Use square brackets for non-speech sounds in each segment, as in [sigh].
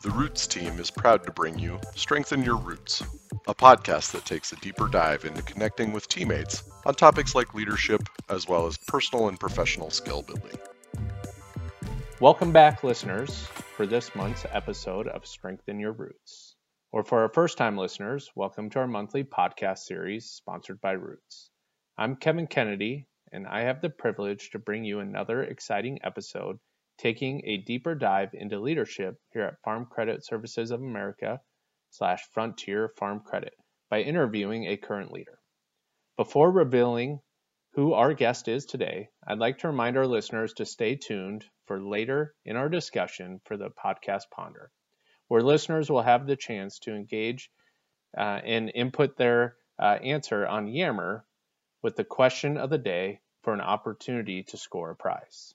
The Roots team is proud to bring you Strengthen Your Roots, a podcast that takes a deeper dive into connecting with teammates on topics like leadership as well as personal and professional skill building. Welcome back, listeners, for this month's episode of Strengthen Your Roots. Or for our first time listeners, welcome to our monthly podcast series sponsored by Roots. I'm Kevin Kennedy, and I have the privilege to bring you another exciting episode taking a deeper dive into leadership here at Farm Credit Services of America slash Frontier Farm Credit by interviewing a current leader. Before revealing who our guest is today, I'd like to remind our listeners to stay tuned for later in our discussion for the podcast Ponder, where listeners will have the chance to engage uh, and input their uh, answer on Yammer with the question of the day for an opportunity to score a prize.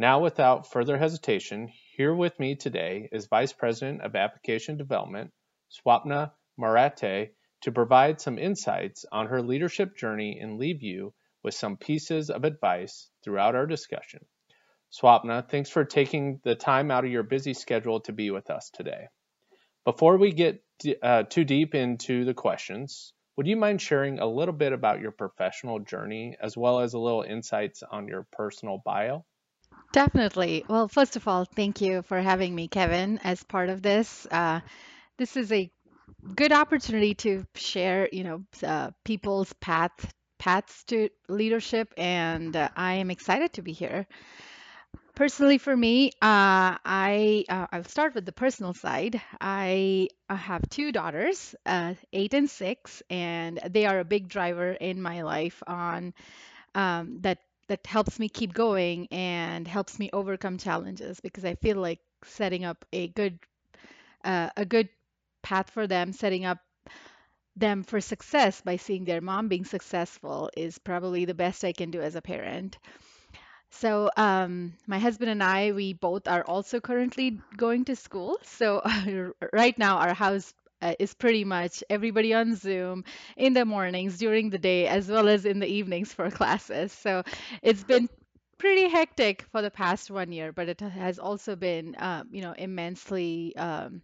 Now, without further hesitation, here with me today is Vice President of Application Development, Swapna Marathe, to provide some insights on her leadership journey and leave you with some pieces of advice throughout our discussion. Swapna, thanks for taking the time out of your busy schedule to be with us today. Before we get uh, too deep into the questions, would you mind sharing a little bit about your professional journey as well as a little insights on your personal bio? Definitely. Well, first of all, thank you for having me, Kevin, as part of this. Uh, this is a good opportunity to share, you know, uh, people's path paths to leadership, and uh, I am excited to be here. Personally, for me, uh, I uh, I'll start with the personal side. I, have two daughters, uh, eight and six, and they are a big driver in my life on um, that that helps me keep going and helps me overcome challenges because I feel like setting up a good uh, a good path for them, setting up them for success by seeing their mom being successful is probably the best I can do as a parent. So, um, my husband and I, we both are also currently going to school. So, [laughs] right now, our house uh, is pretty much everybody on Zoom in the mornings, during the day, as well as in the evenings for classes. So it's been pretty hectic for the past one year, but it has also been, um, you know, immensely, um,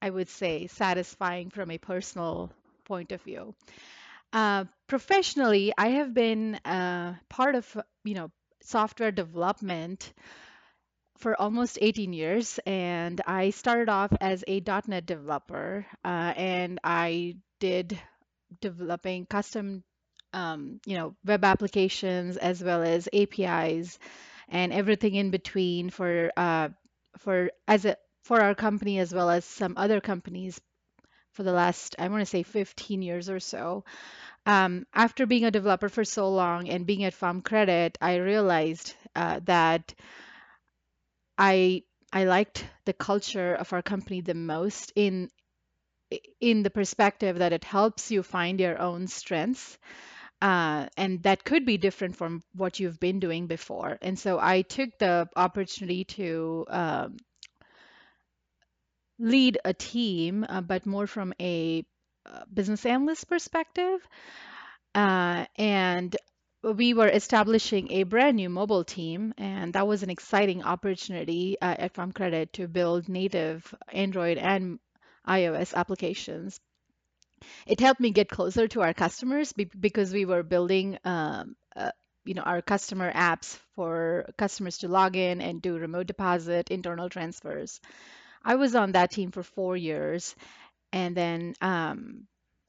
I would say, satisfying from a personal point of view. Uh, professionally, I have been uh, part of, you know, software development for almost 18 years, and I started off as a .NET developer, uh, and I did developing custom, um, you know, web applications as well as APIs and everything in between for uh, for as a for our company as well as some other companies for the last I want to say 15 years or so. Um, after being a developer for so long and being at Farm Credit, I realized uh, that I I liked the culture of our company the most in in the perspective that it helps you find your own strengths. Uh, and that could be different from what you've been doing before. And so I took the opportunity to um, lead a team, uh, but more from a uh, business analyst perspective. Uh, and we were establishing a brand new mobile team, and that was an exciting opportunity uh, at Farm Credit to build native Android and iOS applications. It helped me get closer to our customers be- because we were building, um, uh, you know, our customer apps for customers to log in and do remote deposit, internal transfers. I was on that team for four years, and then um,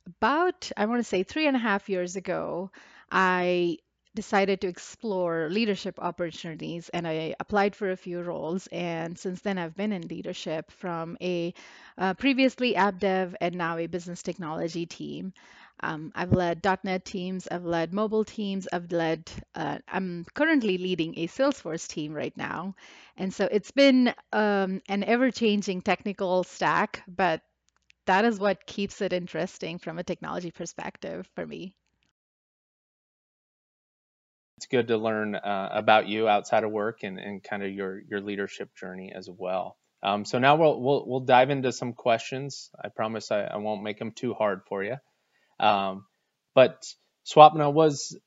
about I want to say three and a half years ago, I decided to explore leadership opportunities and I applied for a few roles. And since then, I've been in leadership from a uh, previously app dev and now a business technology team. Um, I've led .NET teams, I've led mobile teams, I've led, uh, I'm currently leading a Salesforce team right now. And so it's been um, an ever changing technical stack, but that is what keeps it interesting from a technology perspective for me it's good to learn uh, about you outside of work and, and kind of your your leadership journey as well. Um, so now we'll, we'll we'll dive into some questions. I promise I, I won't make them too hard for you. Um, but Swapna was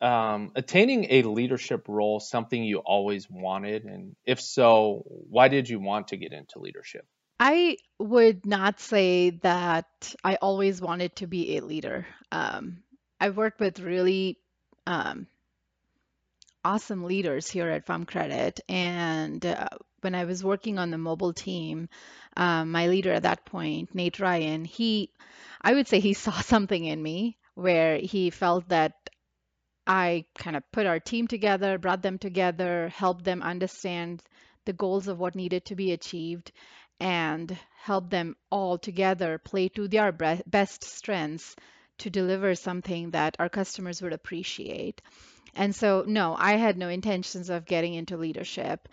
um, attaining a leadership role something you always wanted? And if so, why did you want to get into leadership? I would not say that I always wanted to be a leader. Um, I've worked with really um, awesome leaders here at Farm Credit, and uh, when I was working on the mobile team, um, my leader at that point, Nate Ryan, he, I would say he [laughs] saw something in me where he felt that I kind of put our team together, brought them together, helped them understand the goals of what needed to be achieved, and help them all together play to their best strengths to deliver something that our customers would appreciate. And so, no, I had no intentions of getting into leadership.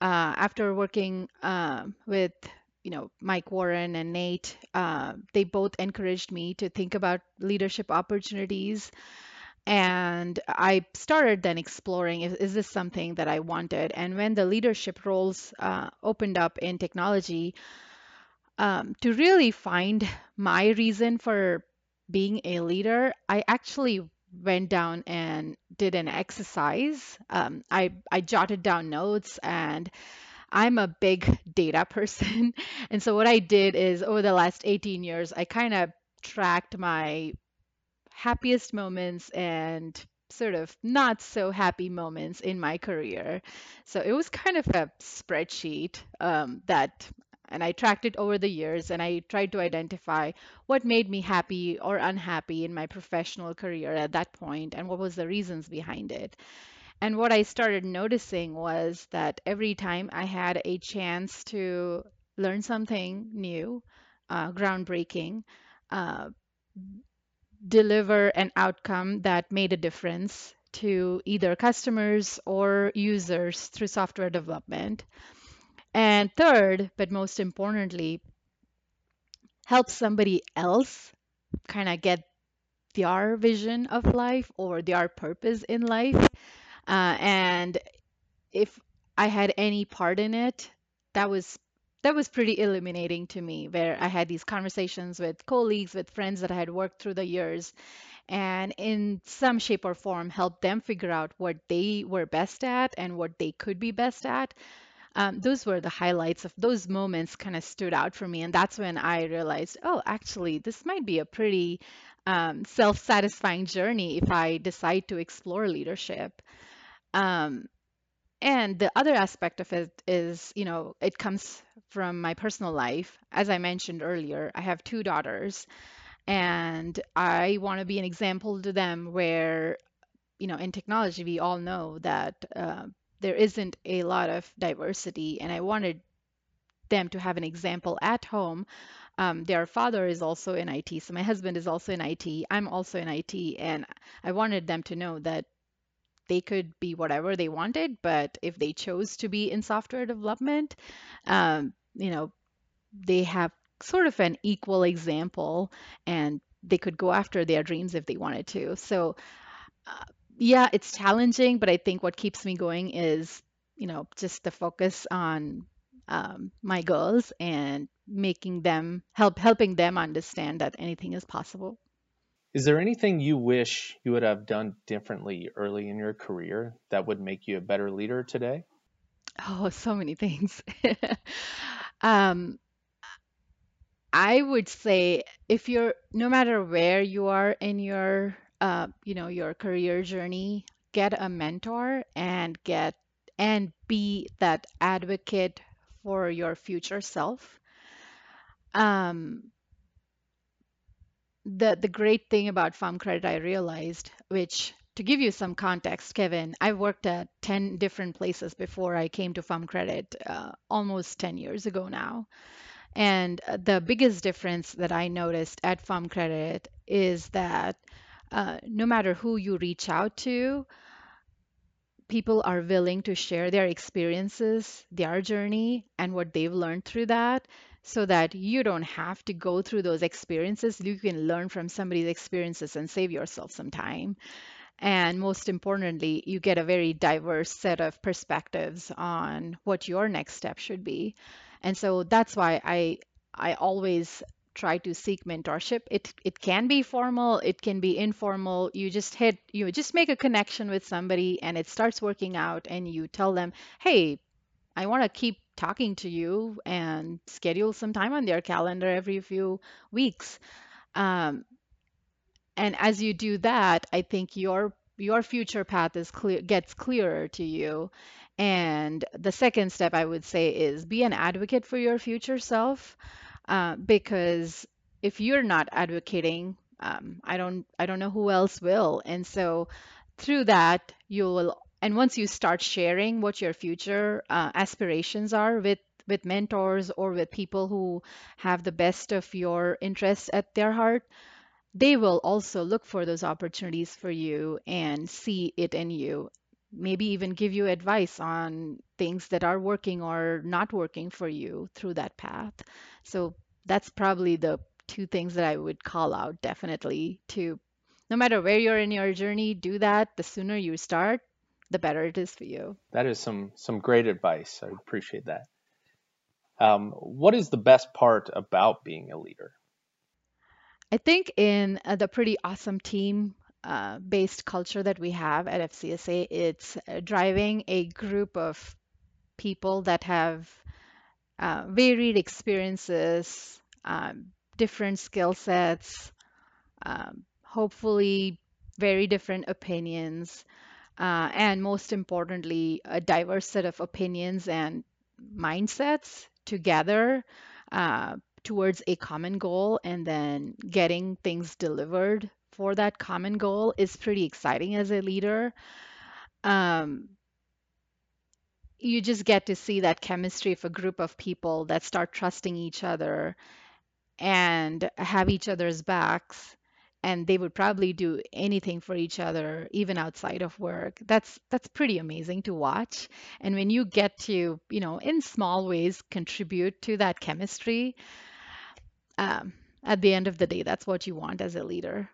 Uh, after working uh, with you know Mike Warren and Nate, uh, they both encouraged me to think about leadership opportunities and I started then exploring is, is this something that I wanted? And when the leadership roles uh, opened up in technology, um, to really find my reason for being a leader, I actually went down and did an exercise. Um, I, I jotted down notes and I'm a big data person. [laughs] And so what I did is over the last 18 years, I kind of tracked my happiest moments and sort of not so happy moments in my career. So it was kind of a spreadsheet um, that, and I tracked it over the years and I tried to identify what made me happy or unhappy in my professional career at that point and what was the reasons behind it. And what I started noticing was that every time I had a chance to learn something new, uh, groundbreaking, uh, deliver an outcome that made a difference to either customers or users through software development. And third, but most importantly, help somebody else kind of get their vision of life or their purpose in life. Uh, and if I had any part in it, that was that was pretty illuminating to me where I had these conversations with colleagues, with friends that I had worked through the years, and in some shape or form help them figure out what they were best at and what they could be best at. Um, those were the highlights of those moments kind of stood out for me. And that's when I realized, oh, actually, this might be a pretty um, self satisfying journey if I decide to explore leadership. Um, and the other aspect of it is, you know, it comes from my personal life. As I mentioned earlier, I have two daughters, and I want to be an example to them where, you know, in technology, we all know that uh, there isn't a lot of diversity, and I wanted them to have an example at home. Um, their father is also in IT, so my husband is also in IT. I'm also in IT, and I wanted them to know that they could be whatever they wanted, but if they chose to be in software development, um, you know, they have sort of an equal example and they could go after their dreams if they wanted to. So, uh, yeah, it's challenging, but I think what keeps me going is, you know, just the focus on um, my goals and making them help helping them understand that anything is possible. Is there anything you wish you would have done differently early in your career that would make you a better leader today? Oh, so many things. [laughs] um, I would say if you're no matter where you are in your uh, you know, your career journey, get a mentor and get and be that advocate for your future self. Um, the the great thing about farm credit I realized, which to give you some context, Kevin, I worked at 10 different places before I came to Farm Credit uh, almost 10 years ago now. And uh, the biggest difference that I noticed at Farm Credit is that uh, no matter who you reach out to, people are willing to share their experiences, their journey, and what they've learned through that so that you don't have to go through those experiences. You can learn from somebody's experiences and save yourself some time. And most importantly, you get a very diverse set of perspectives on what your next step should be. And so that's why I I always try to seek mentorship. It it can be formal, it can be informal. You just hit you just make a connection with somebody and it starts working out and you tell them, "Hey, I want to keep talking to you and schedule some time on their calendar every few weeks." Um, and as you do that, I think your your future path is clear gets clearer to you. And the second step I would say is be an advocate for your future self uh, because if you're not advocating, um, I don't I don't know who else will. And so through that, you will and once you start sharing what your future uh, aspirations are with with mentors or with people who have the best of your interests at their heart, they will also look for those opportunities for you and see it in you. Maybe even give you advice on things that are working or not working for you through that path. So that's probably the two things that I would call out definitely to no matter where you're in your journey, do that. The sooner you start, the better it is for you. That is some some great advice. I appreciate that. Um, what is the best part about being a leader? I think in uh, the pretty awesome team uh, based culture that we have at FCSA, it's uh, driving a group of people that have uh, varied experiences, um, different skill sets, um, hopefully very different opinions, uh, and most importantly, a diverse set of opinions and mindsets together uh, towards a common goal and then getting things delivered for that common goal is pretty exciting as a leader. Um, you just get to see that chemistry of a group of people that start trusting each other and have each other's backs and they would probably do anything for each other even outside of work. That's that's pretty amazing to watch. And when you get to you know in small ways contribute to that chemistry um, at the end of the day that's what you want as a leader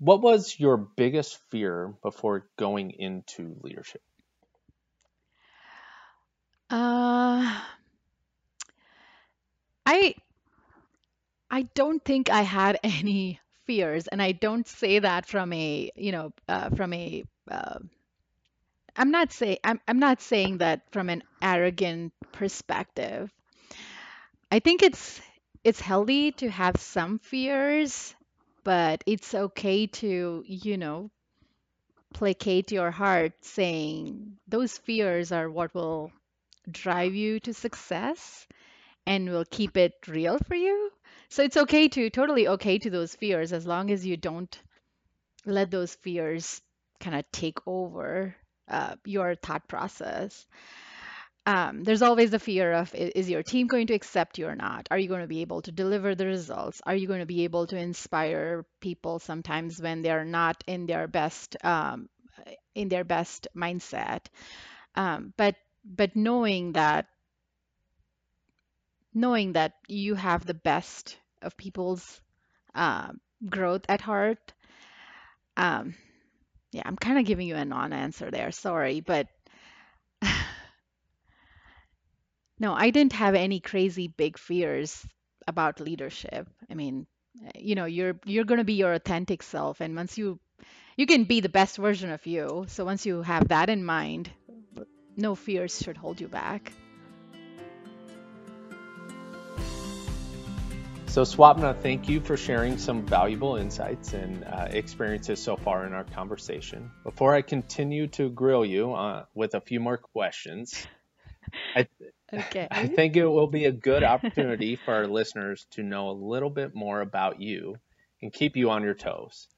What was your biggest fear before going into leadership? uh, i i don't think i had [laughs] any fears and i don't say that from a you know uh, from a uh, i'm not say I'm, I'm not saying that from an arrogant perspective i think it's it's healthy to have some fears but it's okay to you know placate your heart saying those fears are what will drive you to success and will keep it real for you. So it's okay to totally okay to those fears as long as you don't let those fears kind of take over uh, your thought process. Um, there's always the fear of is your team going to accept you or not? Are you going to be able to deliver the results? Are you going to be able to inspire people sometimes when they're not in their best um, in their best mindset? Um, but but knowing that knowing that you have the best of people's uh, growth at heart. Um, yeah, I'm kind of giving you a non-answer there. Sorry, but no, I didn't have any crazy big fears about leadership. I mean, uh, you know, you're you're going to be your authentic self, and once you you can be the best version of you. So once you have that in mind, no fears should hold you back. So, Swapna, thank you for sharing some valuable insights and uh, experiences so far in our conversation. Before I continue to grill you uh, with a few more questions, [laughs] I, I think it will be a good opportunity [laughs] for our listeners to know a little bit more about you and keep you on your toes.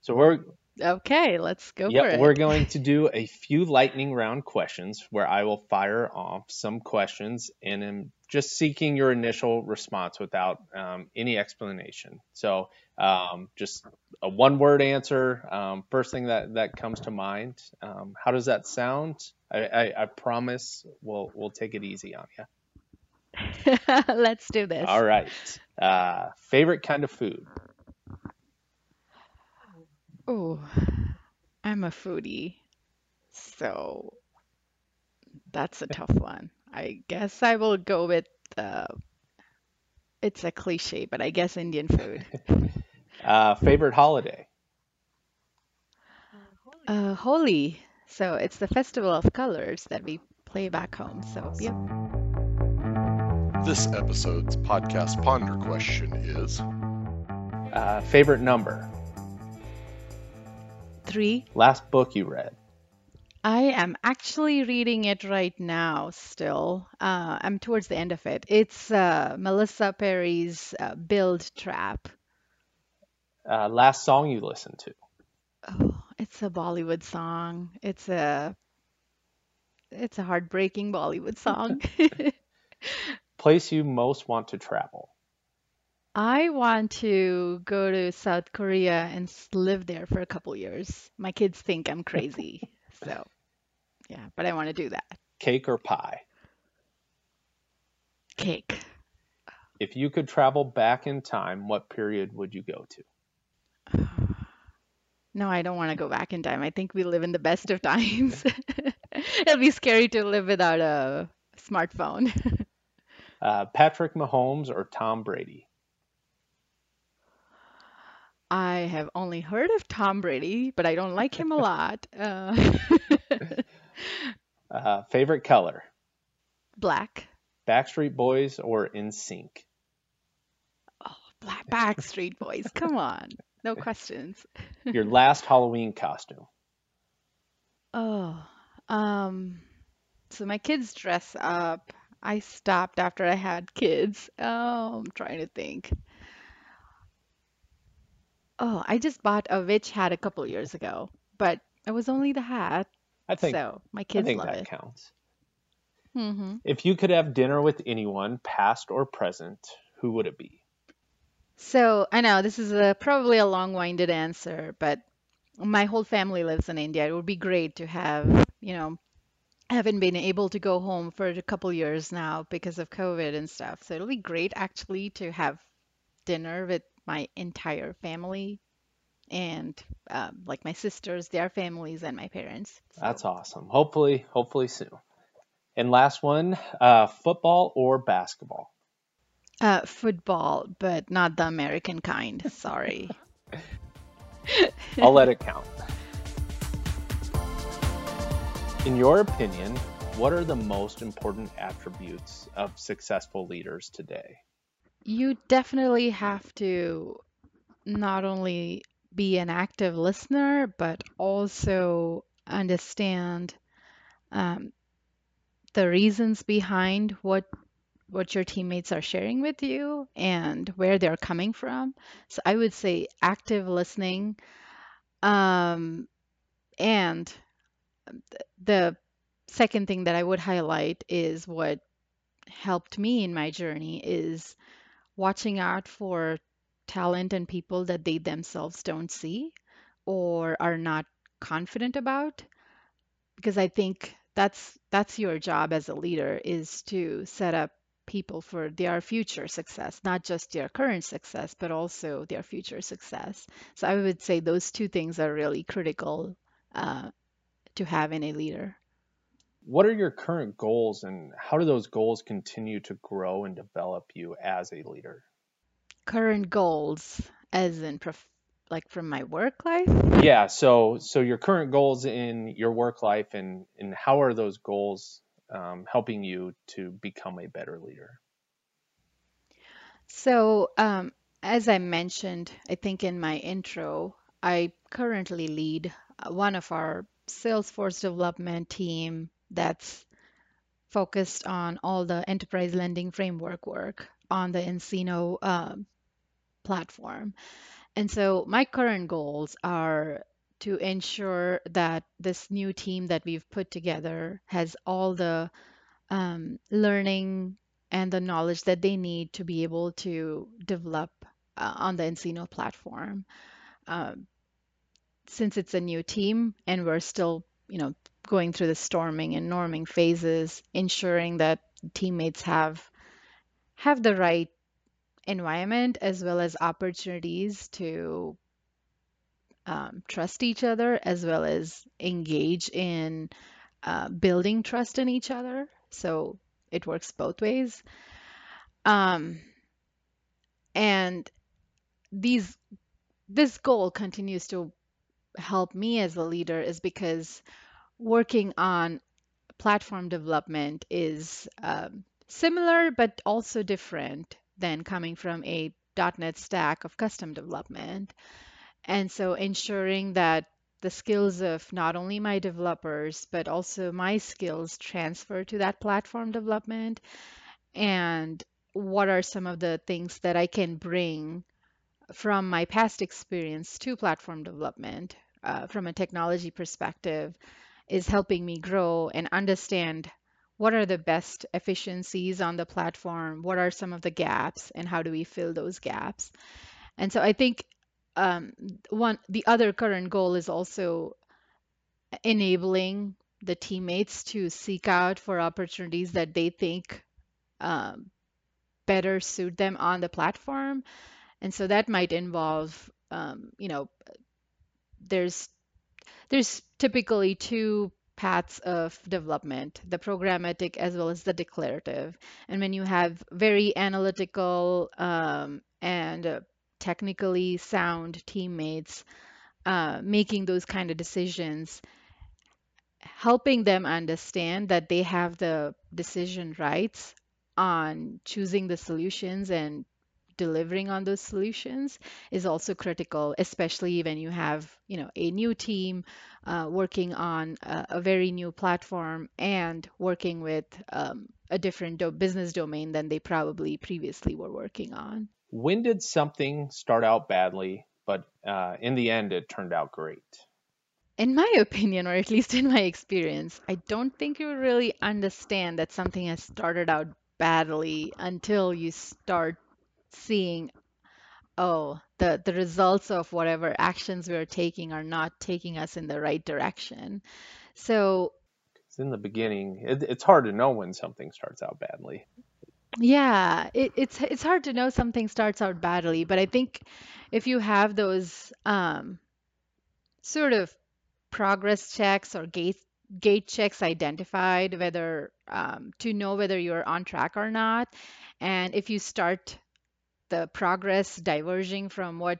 So, we're Okay, let's go for Yep, we're going to do a few lightning round questions where I will fire off some questions and am just seeking your initial response without um, any explanation. So, um, just a one word answer, um, first thing that, that comes to mind. Um, how does that sound? I, I, I promise we'll, we'll take it easy on you. [laughs] Let's do this. All right. Uh, favorite kind of food? Oh, I'm a foodie, so that's a tough one. I guess I will go with uh, It's a cliche, but I guess Indian food. [laughs] Uh, favorite holiday? Uh, Holi. So it's the festival of colors that we play back home. So, yep. This episode's podcast ponder question is Uh, favorite number? Three. Last book you read? I am actually reading it right now still. Uh, I'm towards the end of it. It's uh, Melissa Perri's uh, Build Trap. Uh, last song you listened to? Oh, it's a Bollywood song. It's a it's a heartbreaking Bollywood song. [laughs] Place you most want to travel? I want to go to South Korea and s- live there for a couple years. My kids think I'm crazy. So, yeah, but I want to do that. Cake or pie? Cake. If you could travel back in time, what period would you go to? [sighs] No, I don't want to go back in time. I think we live in the best of times. [laughs] It'll be scary to live without a smartphone. [laughs] Uh, Patrick Mahomes or Tom Brady? I have only heard of Tom Brady, but I don't like him a lot. Uh, [laughs] Uh, favorite color? black. Backstreet Boys or NSYNC? Oh, black Backstreet Boys. Come on. No questions. [laughs] Your last Halloween costume? Oh, um, so my kids dress up. I stopped after I had kids. Oh, I'm trying to think. Oh, I just bought a witch hat a couple years ago, but it was only the hat, I think so my kids I think love that it. counts. Mm-hmm. If you could have dinner with anyone, past or present, who would it be? So I know this is a probably a long-winded answer, but my whole family lives in India. It would be great to have, you know, I haven't been able to go home for a couple years now because of COVID and stuff. So it'll be great actually to have dinner with my entire family and um, like my sisters, their families, and my parents. That's awesome. Hopefully, hopefully soon. And last one, uh, football or basketball? uh, football, but not the American kind. Sorry. I'll let [laughs] it count. In your opinion, what are the most important attributes of successful leaders today? You definitely have to not only be an active listener, but also understand um, the reasons behind what what your teammates are sharing with you and where they're coming from. So I would say active listening. Um, and the second thing that I would highlight is what helped me in my journey is watching out for talent and people that they themselves don't see or are not confident about because I think that's that's your job as a leader is to set up people for their future success, not just their current success, but also their future success. So I would say those two things are really critical uh, to have in a leader. What are your current goals and how do those goals continue to grow and develop you as a leader? Current goals, as in prof- like from my work life. Yeah, so so your current goals in your work life and and how are those goals um, helping you to become a better leader? So, um, as I mentioned, I think in my intro, I currently lead one of our Salesforce development team that's focused on all the enterprise lending framework work on the nCino um, platform. And so my current goals are to ensure that this new team that we've put together has all the um, learning and the knowledge that they need to be able to develop uh, on the nCino platform. Um, since it's a new team and we're still, you know, going through the storming and norming phases, ensuring that teammates have have the right environment as well as opportunities to um, trust each other as well as engage in uh, building trust in each other. So it works both ways. Um, And these this goal continues to help me as a leader is because working on platform development is um, similar but also different than coming from a .NET stack of custom development. And so ensuring that the skills of not only my developers, but also my skills transfer to that platform development. And what are some of the things that I can bring from my past experience to platform development uh, from a technology perspective is helping me grow and understand what are the best efficiencies on the platform, what are some of the gaps, and how do we fill those gaps. And so I think um, one the other current goal is also enabling the teammates to seek out for opportunities that they think um, better suit them on the platform. And so that might involve, um, you know, there's there's typically two paths of development the programmatic as well as the declarative. And when you have very analytical um, and uh, technically sound teammates uh, making those kind of decisions helping them understand that they have the decision rights on choosing the solutions and delivering on those solutions is also critical, especially when you have, you know, a new team uh, working on a, a, very new platform and working with um, a different do- business domain than they probably previously were working on. When did something start out badly, but uh, in the end it turned out great? In my opinion, or at least in my experience, I don't think you really understand that something has started out badly until you start seeing oh the the results of whatever actions we are taking are not taking us in the right direction. So it's in the beginning. It, it's hard to know when something starts out badly. Yeah it, it's it's hard to know something starts out badly but i think if you have those um, sort of progress checks or gate gate checks identified whether um, to know whether you're on track or not and if you start the progress diverging from what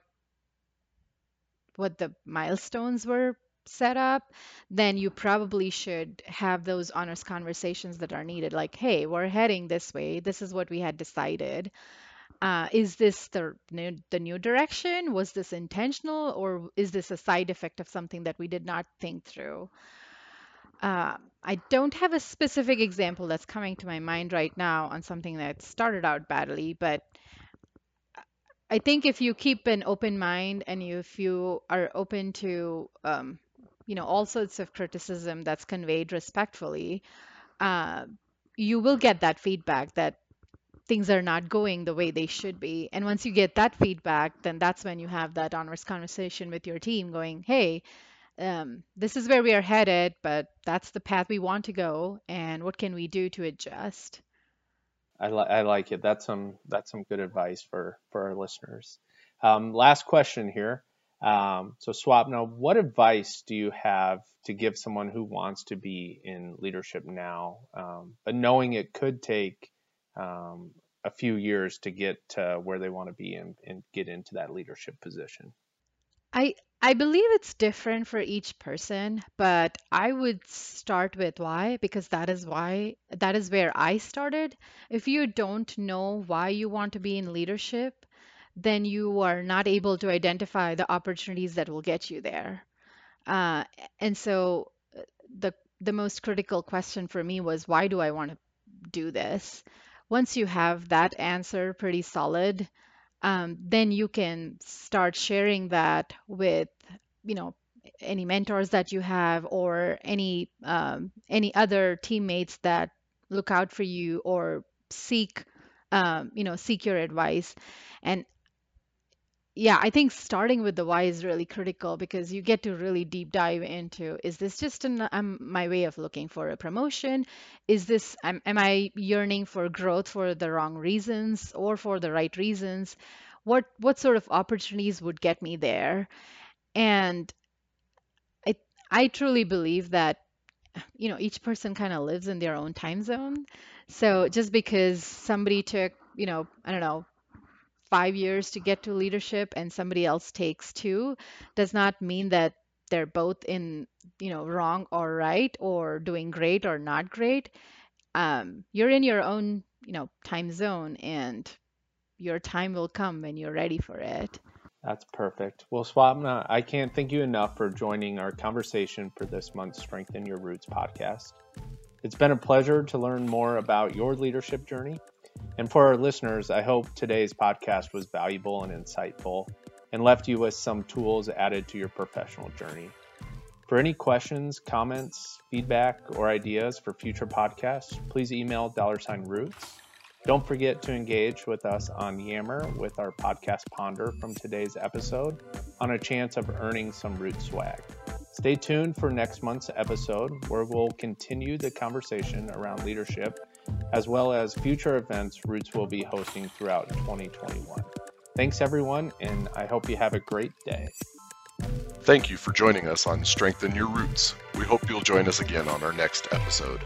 what the milestones were set up, then you probably should have those honest conversations that are needed. Like, hey, we're heading this way. This is what we had decided. Uh, is this the new, the new direction? Was this intentional, or is this a side effect of something that we did not think through? Uh, I don't have a specific example that's coming to my mind right now on something that started out badly, but I think if you keep an open mind and you, if you are open to, um, you know, all sorts of criticism that's conveyed respectfully, uh, you will get that feedback that things are not going the way they should be. And once you get that feedback, then that's when you have that honest conversation with your team going, hey, um, this is where we are headed, but that's the path we want to go. And what can we do to adjust? I, li- I like it. That's some that's some good advice for for our listeners. Um, last question here. Um, so Swapna, what advice do you have to give someone who wants to be in leadership now, um, but knowing it could take um, a few years to get to where they want to be and, and get into that leadership position? I I believe it's different for each person, but I would start with why because that is why that is where I started. If you don't know why you want to be in leadership, then you are not able to identify the opportunities that will get you there. Uh, and so uh, the the most critical question for me was why do I want to do this? Once you have that answer pretty solid, um, then you can start sharing that with you know any mentors that you have or any um, any other teammates that look out for you or seek um, you know seek your advice. And yeah i think starting with the why is really critical because you get to really deep dive into is this just an, um, my way of looking for a promotion? Is this am, am i yearning for growth for the wrong reasons or for the right reasons? What what sort of opportunities would get me there? And i i truly believe that you know each person kind of lives in their own time zone. So just because somebody took you know i don't know five years to get to leadership and somebody else takes two does not mean that they're both in you know wrong or right or doing great or not great. Um, you're in your own you know time zone and your time will come when you're ready for it. That's perfect. Well swapna i can't thank you enough for joining our conversation for this month's strengthen your roots podcast. It's been a pleasure to learn more about your leadership journey and for our listeners i hope today's podcast was valuable and insightful and left you with some tools added to your professional journey for any questions, comments, feedback, or ideas for future podcasts, please email dollar sign roots. Don't forget to engage with us on Yammer with our podcast ponder from today's episode on a chance of earning some root swag. Stay tuned for next month's episode where we'll continue the conversation around leadership as well as future events Roots will be hosting throughout 2021. Thanks, everyone, and I hope you have a great day. Thank you for joining us on Strengthen Your Roots. We hope you'll join us again on our next episode.